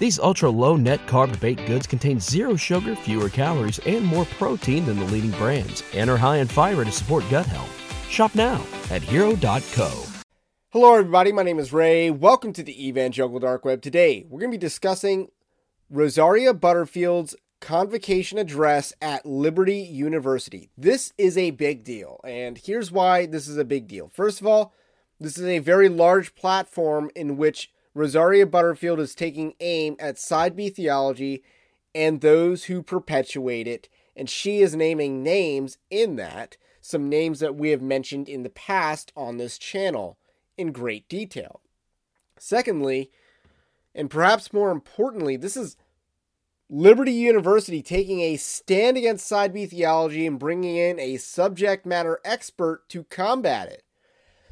These ultra low net carb baked goods contain zero sugar, fewer calories, and more protein than the leading brands, and are high in fiber to support gut health. Shop now at hero.co. Hello, everybody. My name is Ray. Welcome to the Evangelical Dark Web. Today, we're going to be discussing Rosaria Butterfield's convocation address at Liberty University. This is a big deal, and here's why this is a big deal. First of all, this is a very large platform in which Rosaria Butterfield is taking aim at side B theology and those who perpetuate it, and she is naming names in that, some names that we have mentioned in the past on this channel in great detail. Secondly, and perhaps more importantly, this is Liberty University taking a stand against side B theology and bringing in a subject matter expert to combat it.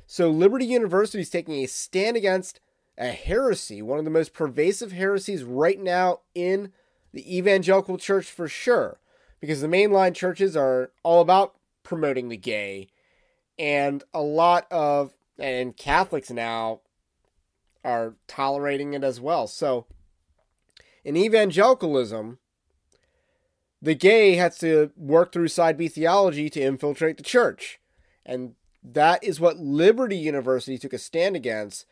So, Liberty University is taking a stand against a heresy, one of the most pervasive heresies right now in the evangelical church for sure, because the mainline churches are all about promoting the gay, and a lot of and Catholics now are tolerating it as well. So, in evangelicalism, the gay has to work through side B theology to infiltrate the church. And that is what Liberty University took a stand against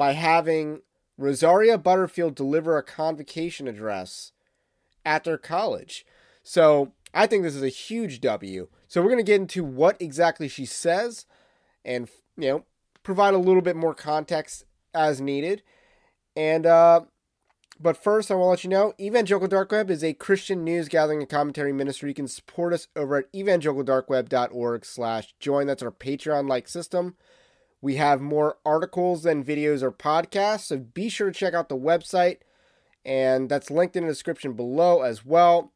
by having Rosaria Butterfield deliver a convocation address at their college. So I think this is a huge W. So we're going to get into what exactly she says and, you know, provide a little bit more context as needed. And, uh, but first, I want to let you know Evangelical Dark Web is a Christian news gathering and commentary ministry. You can support us over at evangelicaldarkweb.org slash join. That's our Patreon-like system. We have more articles than videos or podcasts, so be sure to check out the website, and that's linked in the description below as well.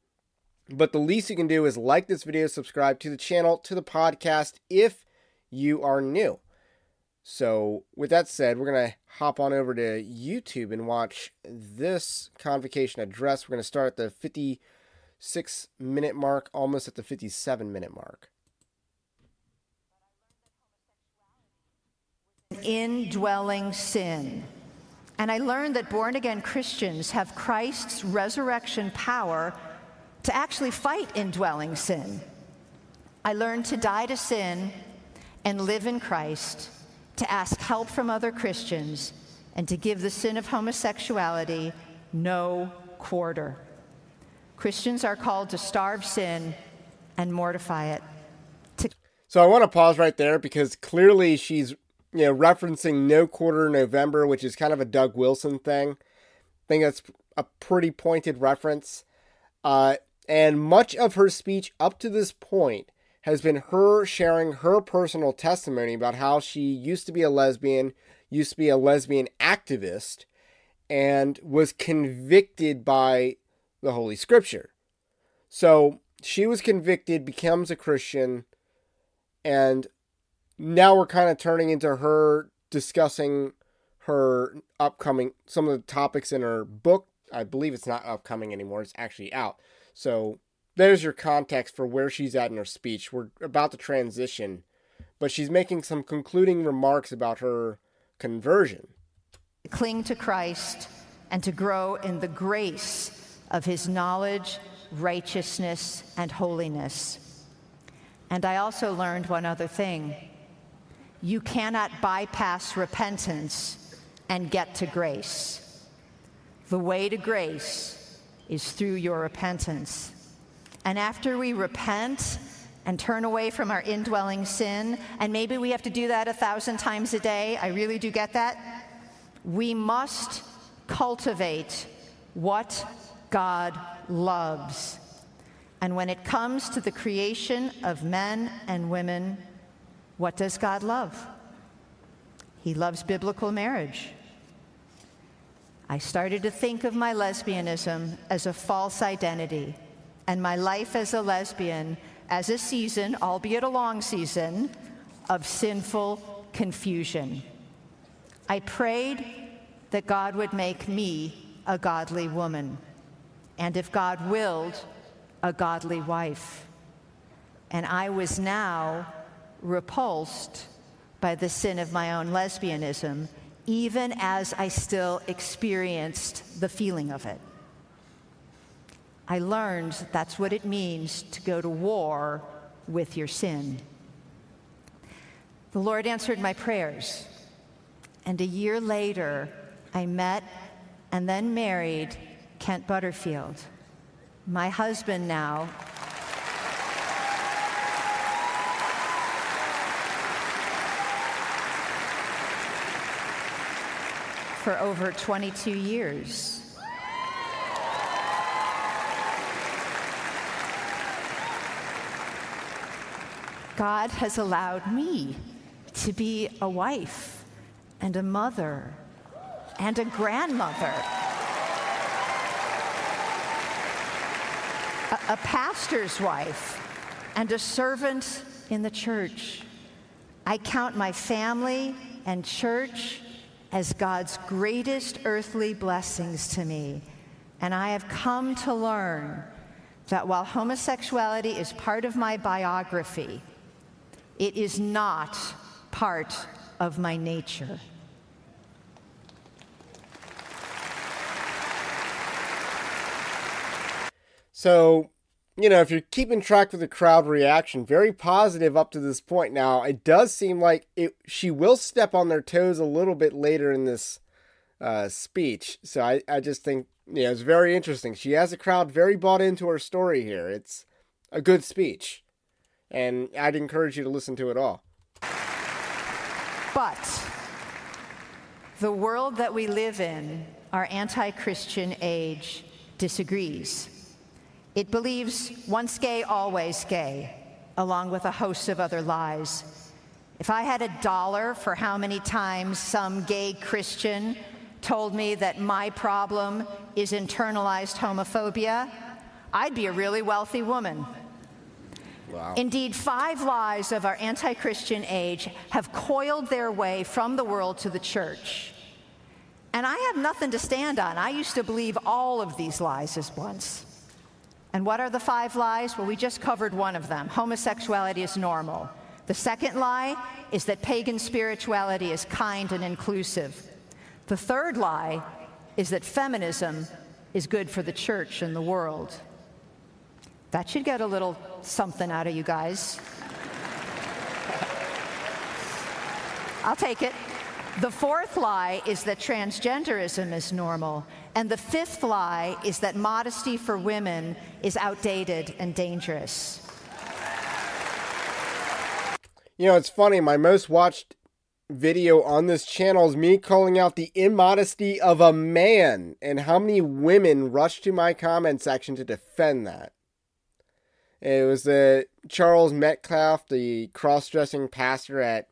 But the least you can do is like this video, subscribe to the channel, to the podcast if you are new. So, with that said, we're going to hop on over to YouTube and watch this convocation address. We're going to start at the 56 minute mark, almost at the 57 minute mark. Indwelling sin. And I learned that born again Christians have Christ's resurrection power to actually fight indwelling sin. I learned to die to sin and live in Christ, to ask help from other Christians, and to give the sin of homosexuality no quarter. Christians are called to starve sin and mortify it. To- so I want to pause right there because clearly she's you know, referencing No Quarter November, which is kind of a Doug Wilson thing. I think that's a pretty pointed reference. Uh, and much of her speech up to this point has been her sharing her personal testimony about how she used to be a lesbian, used to be a lesbian activist, and was convicted by the Holy Scripture. So she was convicted, becomes a Christian, and now we're kind of turning into her discussing her upcoming some of the topics in her book. I believe it's not upcoming anymore. It's actually out. So there's your context for where she's at in her speech. We're about to transition, but she's making some concluding remarks about her conversion. Cling to Christ and to grow in the grace of his knowledge, righteousness, and holiness. And I also learned one other thing you cannot bypass repentance and get to grace. The way to grace is through your repentance. And after we repent and turn away from our indwelling sin, and maybe we have to do that a thousand times a day, I really do get that, we must cultivate what God loves. And when it comes to the creation of men and women, what does God love? He loves biblical marriage. I started to think of my lesbianism as a false identity and my life as a lesbian as a season, albeit a long season, of sinful confusion. I prayed that God would make me a godly woman, and if God willed, a godly wife. And I was now repulsed by the sin of my own lesbianism, even as I still experienced the feeling of it. I learned that's what it means to go to war with your sin. The Lord answered my prayers, and a year later, I met and then married Kent Butterfield, my husband now. For over 22 years. God has allowed me to be a wife and a mother and a grandmother, a, a, pastor's wife, and a servant in the church. I count my family and church as God's greatest earthly blessings to me. And I have come to learn that while homosexuality is part of my biography, it is not part of my nature. So, you know, if you're keeping track of the crowd reaction, very positive up to this point. Now, it does seem like it, she will step on their toes a little bit later in this uh, speech. So I, I just think, know, it's very interesting. She has a crowd very bought into her story here. It's a good speech and I'd encourage you to listen to it all. But the world that we live in, our anti Christian age, disagrees. It believes once gay, always gay, along with a host of other lies. If I had a dollar for how many times some gay Christian told me that my problem is internalized homophobia, I'd be a really wealthy woman. Wow. Indeed, five lies of our anti Christian age have coiled their way from the world to the church. And I have nothing to stand on. I used to believe all of these lies as once. And what are the five lies? Well, we just covered one of them homosexuality is normal. The second lie is that pagan spirituality is kind and inclusive. The third lie is that feminism is good for the church and the world. That should get a little something out of you guys. I'll take it. The fourth lie is that transgenderism is normal. And the fifth lie is that modesty for women is outdated and dangerous. You know, it's funny. My most watched video on this channel is me calling out the immodesty of a man and how many women rushed to my comment section to defend that. It was the Charles Metcalf, the cross-dressing pastor at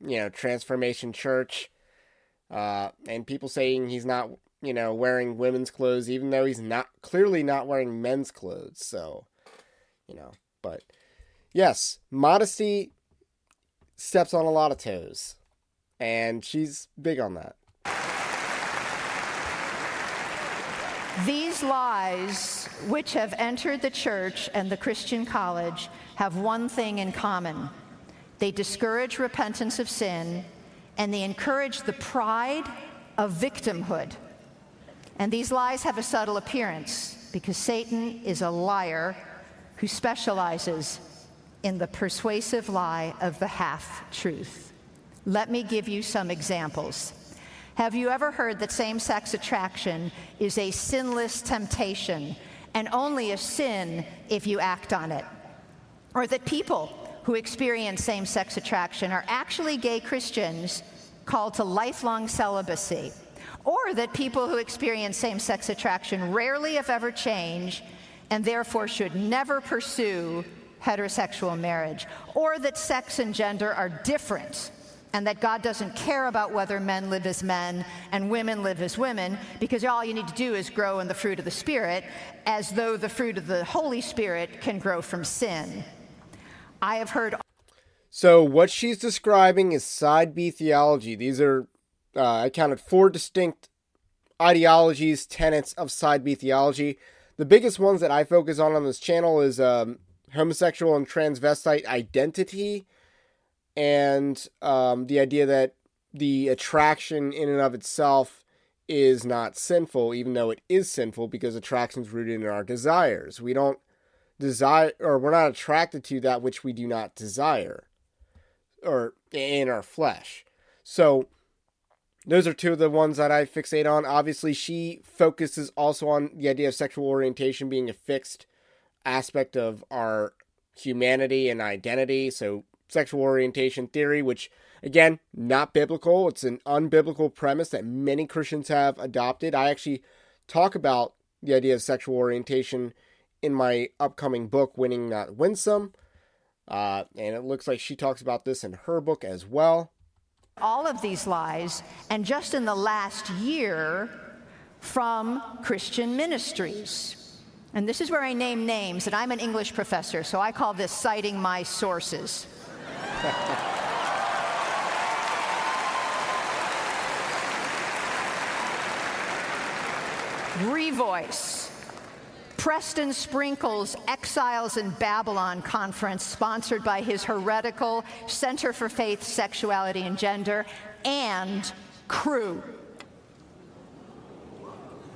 you know Transformation Church, uh, and people saying he's not you know wearing women's clothes, even though he's not clearly not wearing men's clothes. So, you know, but yes, modesty steps on a lot of toes, and she's big on that. These lies, which have entered the church and the Christian college, have one thing in common they discourage repentance of sin and they encourage the pride of victimhood. And these lies have a subtle appearance because Satan is a liar who specializes in the persuasive lie of the half truth. Let me give you some examples. Have you ever heard that same sex attraction is a sinless temptation and only a sin if you act on it? Or that people who experience same sex attraction are actually gay Christians called to lifelong celibacy? Or that people who experience same sex attraction rarely, if ever, change and therefore should never pursue heterosexual marriage? Or that sex and gender are different and that God doesn't care about whether men live as men and women live as women, because all you need to do is grow in the fruit of the Spirit, as though the fruit of the Holy Spirit can grow from sin. I have heard. So, what she's describing is side B theology. These are, uh, I counted four distinct ideologies, tenets of side B theology. The biggest ones that I focus on on this channel is um, homosexual and transvestite identity and um, the idea that the attraction in and of itself is not sinful, even though it is sinful because attraction is rooted in our desires. We don't desire, or we're not attracted to that which we do not desire, or in our flesh. So, those are two of the ones that I fixate on. Obviously, she focuses also on the idea of sexual orientation being a fixed aspect of our humanity and identity. So, sexual orientation theory, which again, not biblical. It's an unbiblical premise that many Christians have adopted. I actually talk about the idea of sexual orientation in my upcoming book, Winning Not Winsome. Uh, and it looks like she talks about this in her book as well. All of these lies, and just in the last year, from Christian ministries. And this is where I name names, and I'm an English professor, so I call this citing my sources. Revoice. Preston Sprinkle's Exiles in Babylon conference, sponsored by his heretical Center for Faith, Sexuality, and Gender, and Cru.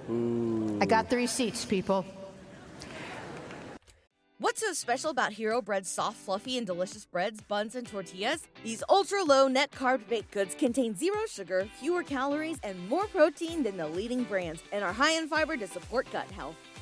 Ooh. I got three seats, people. What's so special about Hero Bread's soft, fluffy, and delicious breads, buns, and tortillas? These ultra low net carb baked goods contain zero sugar, fewer calories, and more protein than the leading brands, and are high in fiber to support gut health.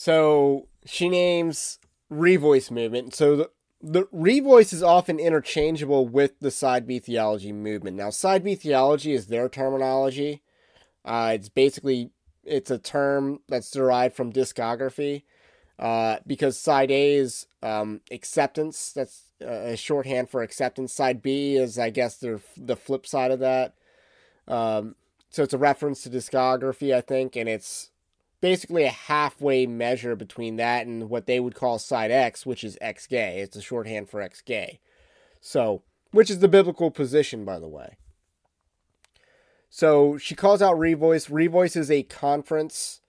So she names revoice movement. So the, the revoice is often interchangeable with the side B theology movement. Now, side B theology is their terminology. Uh, it's basically it's a term that's derived from discography. Uh, because side A is um, acceptance. That's a shorthand for acceptance. Side B is, I guess, the the flip side of that. Um, so it's a reference to discography, I think, and it's basically a halfway measure between that and what they would call side X, which is X gay. It's a shorthand for X gay. So, which is the biblical position, by the way. So she calls out Revoice. Revoice is a conference.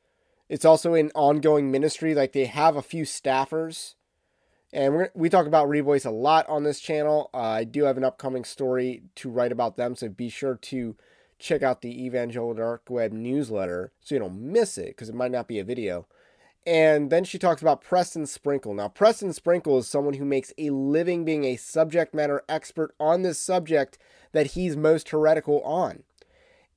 It's also an ongoing ministry. Like they have a few staffers. And we talk about Revoice a lot on this channel. Uh, I do have an upcoming story to write about them. So be sure to check out the Evangelical Dark Web newsletter so you don't miss it because it might not be a video. And then she talks about Preston Sprinkle. Now, Preston Sprinkle is someone who makes a living being a subject matter expert on this subject that he's most heretical on.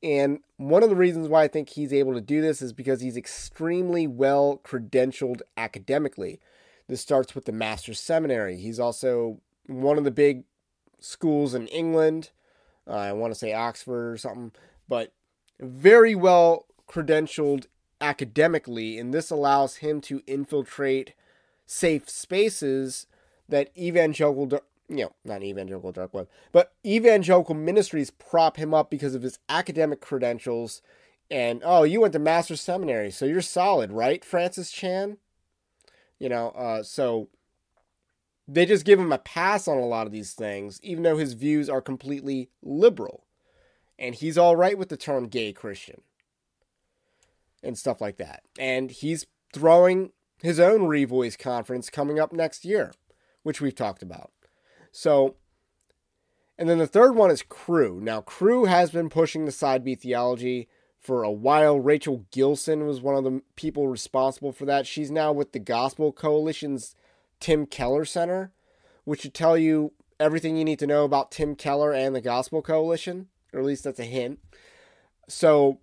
And one of the reasons why I think he's able to do this is because he's extremely well credentialed academically. This starts with the Master's Seminary. He's also one of the big schools in England. Uh, I want to say Oxford or something, but very well credentialed academically, and this allows him to infiltrate safe spaces that evangelical, you know, not evangelical dark web, but evangelical ministries prop him up because of his academic credentials. And oh, you went to Master's Seminary, so you're solid, right, Francis Chan? You know, uh, so they just give him a pass on a lot of these things, even though his views are completely liberal. And he's all right with the term gay Christian and stuff like that. And he's throwing his own Revoice conference coming up next year, which we've talked about. So, and then the third one is Cru. Now, Cru has been pushing the side B theology for a while. Rachel Gilson was one of the people responsible for that. She's now with the Gospel Coalition's Tim Keller Center, which should tell you everything you need to know about Tim Keller and the Gospel Coalition, or at least that's a hint. So,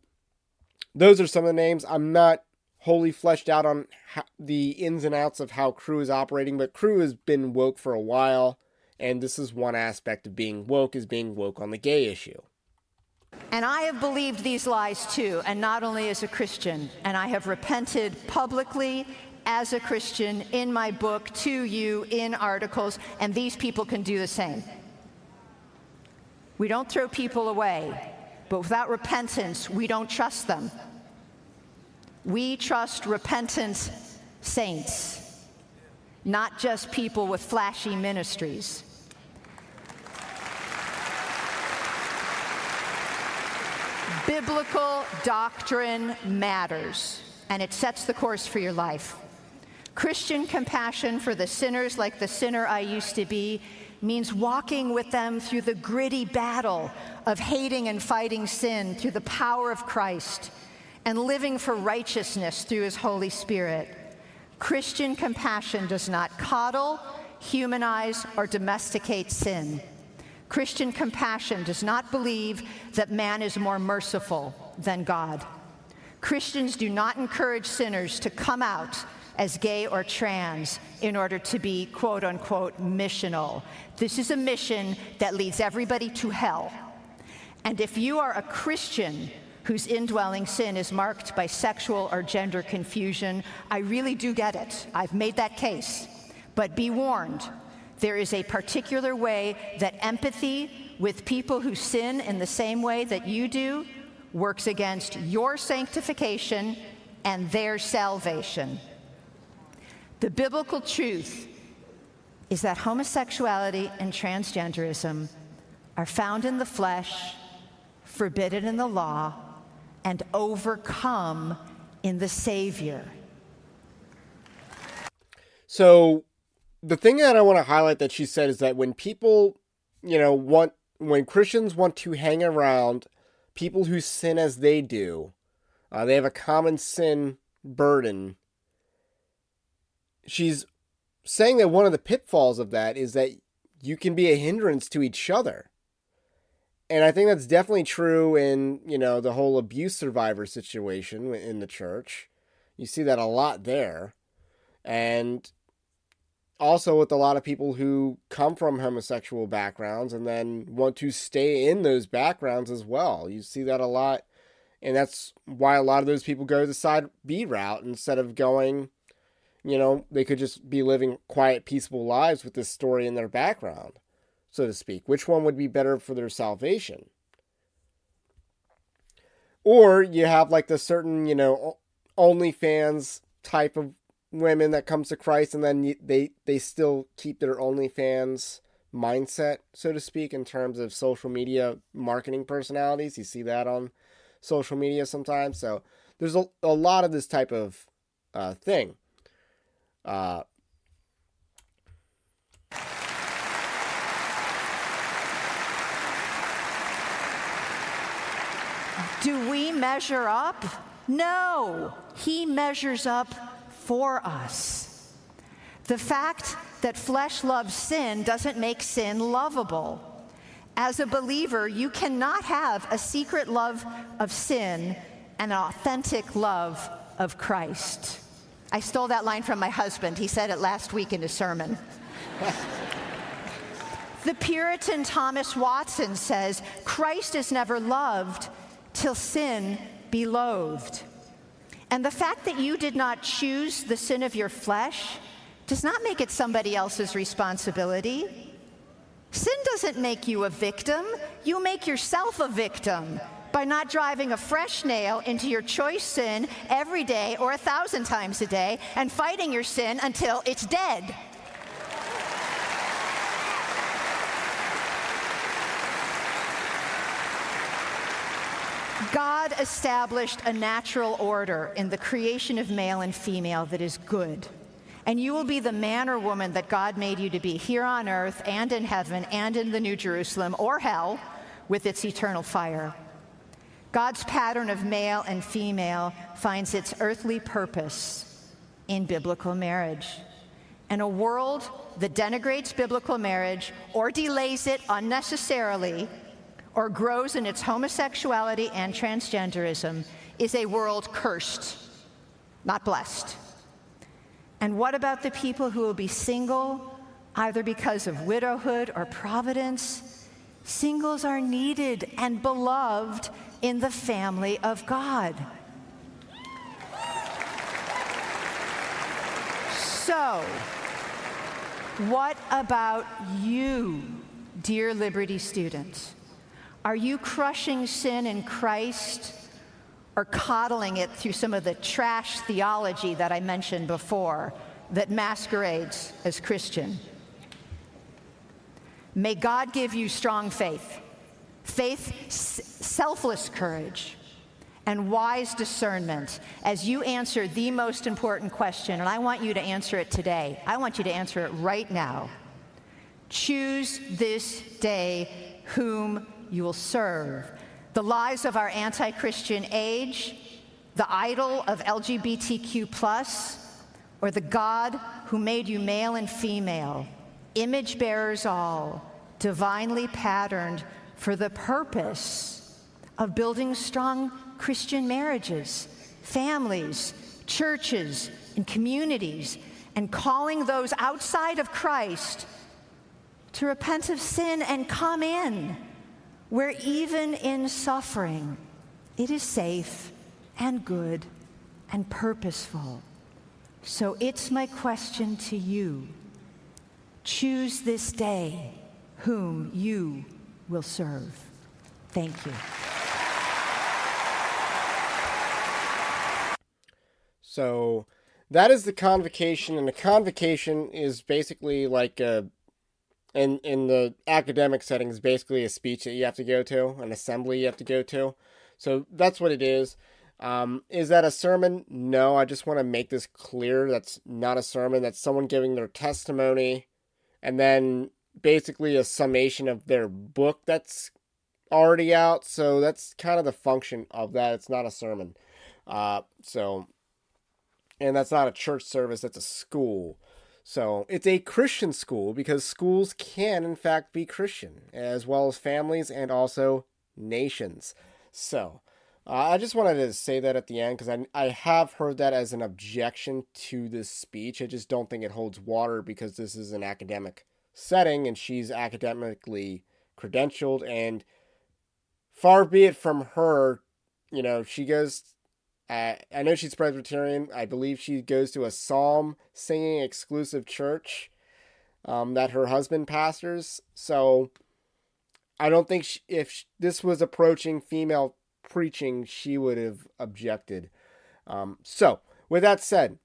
those are some of the names. I'm not wholly fleshed out on how, the ins and outs of how Cru is operating, but Cru has been woke for a while, and this is one aspect of being woke is being woke on the gay issue. And I have believed these lies too, and not only as a Christian, and I have repented publicly as a Christian in my book to you in articles, and these people can do the same. We don't throw people away, but without repentance, we don't trust them. We trust repentant saints, not just people with flashy ministries. Biblical doctrine matters, and it sets the course for your life. Christian compassion for the sinners, like the sinner I used to be, means walking with them through the gritty battle of hating and fighting sin through the power of Christ and living for righteousness through his Holy Spirit. Christian compassion does not coddle, humanize, or domesticate sin. Christian compassion does not believe that man is more merciful than God. Christians do not encourage sinners to come out as gay or trans in order to be quote unquote missional. This is a mission that leads everybody to hell. And if you are a Christian whose indwelling sin is marked by sexual or gender confusion, I really do get it. I've made that case. But be warned, there is a particular way that empathy with people who sin in the same way that you do works against your sanctification and their salvation. The biblical truth is that homosexuality and transgenderism are found in the flesh, forbidden in the law, and overcome in the Savior. So, the thing that I want to highlight that she said is that when people, you know, want, when Christians want to hang around people who sin as they do, uh, they have a common sin burden. She's saying that one of the pitfalls of that is that you can be a hindrance to each other and I think that's definitely true in you know the whole abuse survivor situation in the church. You see that a lot there, and also with a lot of people who come from homosexual backgrounds and then want to stay in those backgrounds as well. You see that a lot, and that's why a lot of those people go the side B route instead of going. You know, they could just be living quiet, peaceful lives with this story in their background so to speak? Which one would be better for their salvation? Or you have like the certain, you know, OnlyFans type of women that comes to Christ, and then they they still keep their OnlyFans mindset, so to speak, in terms of social media marketing personalities. You see that on social media sometimes. So there's a, a lot of this type of uh, thing. Uh, Do we measure up? No, He measures up for us. The fact that flesh loves sin doesn't make sin lovable. As a believer, you cannot have a secret love of sin and an authentic love of Christ. I stole that line from my husband. He said it last week in his sermon. The Puritan Thomas Watson says, Christ is never loved till sin be loathed. And the fact that you did not choose the sin of your flesh does not make it somebody else's responsibility. Sin doesn't make you a victim, you make yourself a victim by not driving a fresh nail into your choice sin every day or a thousand times a day and fighting your sin until it's dead. God established a natural order in the creation of male and female that is good. And you will be the man or woman that God made you to be here on earth and in heaven and in the New Jerusalem or hell with its eternal fire. God's pattern of male and female finds its earthly purpose in biblical marriage. And a world that denigrates biblical marriage or delays it unnecessarily or grows in its homosexuality and transgenderism is a world cursed, not blessed. And what about the people who will be single, either because of widowhood or providence? Singles are needed and beloved in the family of God. So, what about you, dear Liberty students? Are you crushing sin in Christ or coddling it through some of the trash theology that I mentioned before that masquerades as Christian? May God give you strong faith, faith, selfless courage, and wise discernment as you answer the most important question. And I want you to answer it today. I want you to answer it right now. Choose this day whom you will serve. The lies of our anti Christian age, the idol of LGBTQ, or the God who made you male and female, image bearers all, divinely patterned for the purpose of building strong Christian marriages, families, churches, and communities, and calling those outside of Christ to repent of sin and come in where even in suffering, it is safe and good and purposeful. So it's my question to you choose this day whom you will serve. Thank you. So that is the convocation, and the convocation is basically like a in in the academic setting is basically a speech that you have to go to, an assembly you have to go to. So that's what it is. Um, is that a sermon? No, I just want to make this clear. That's not a sermon. That's someone giving their testimony, and then basically a summation of their book that's already out. So that's kind of the function of that. It's not a sermon. Uh, so, and that's not a church service. That's a school. So it's a Christian school because schools can, in fact, be Christian, as well as families and also nations. So uh, I just wanted to say that at the end because I, I have heard that as an objection to this speech. I just don't think it holds water because this is an academic setting and she's academically credentialed. And far be it from her, you know, she goes uh, I know she's Presbyterian. I believe she goes to a psalm singing exclusive church um, that her husband pastors. So I don't think she, if she, this was approaching female preaching, she would have objected. Um, so, with that said,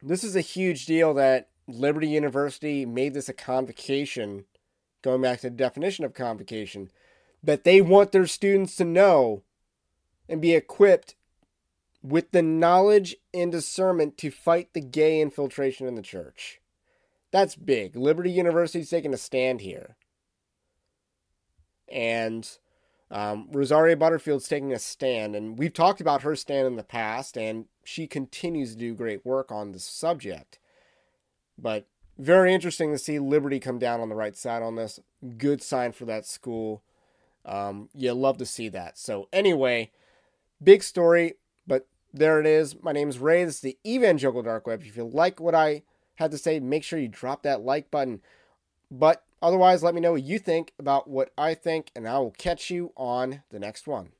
this is a huge deal that Liberty University made this a convocation, going back to the definition of convocation, that they want their students to know and be equipped with the knowledge and discernment to fight the gay infiltration in the church. That's big. Liberty University's taking a stand here. And um, Rosaria Butterfield's taking a stand, and we've talked about her stand in the past, and she continues to do great work on this subject. But very interesting to see Liberty come down on the right side on this. Good sign for that school. Um, you love to see that. So, anyway, big story there it is. My name is Ray. This is the Evangelical Dark Web. If you like what I had to say, make sure you drop that like button. But Otherwise, let me know what you think about what I think, and I will catch you on the next one.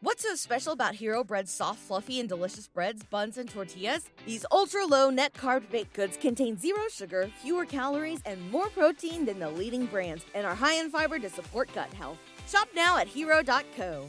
What's so special about Hero Bread's soft, fluffy, and delicious breads, buns, and tortillas? These ultra low net carb baked goods contain zero sugar, fewer calories, and more protein than the leading brands, and are high in fiber to support gut health. Shop now at hero.co.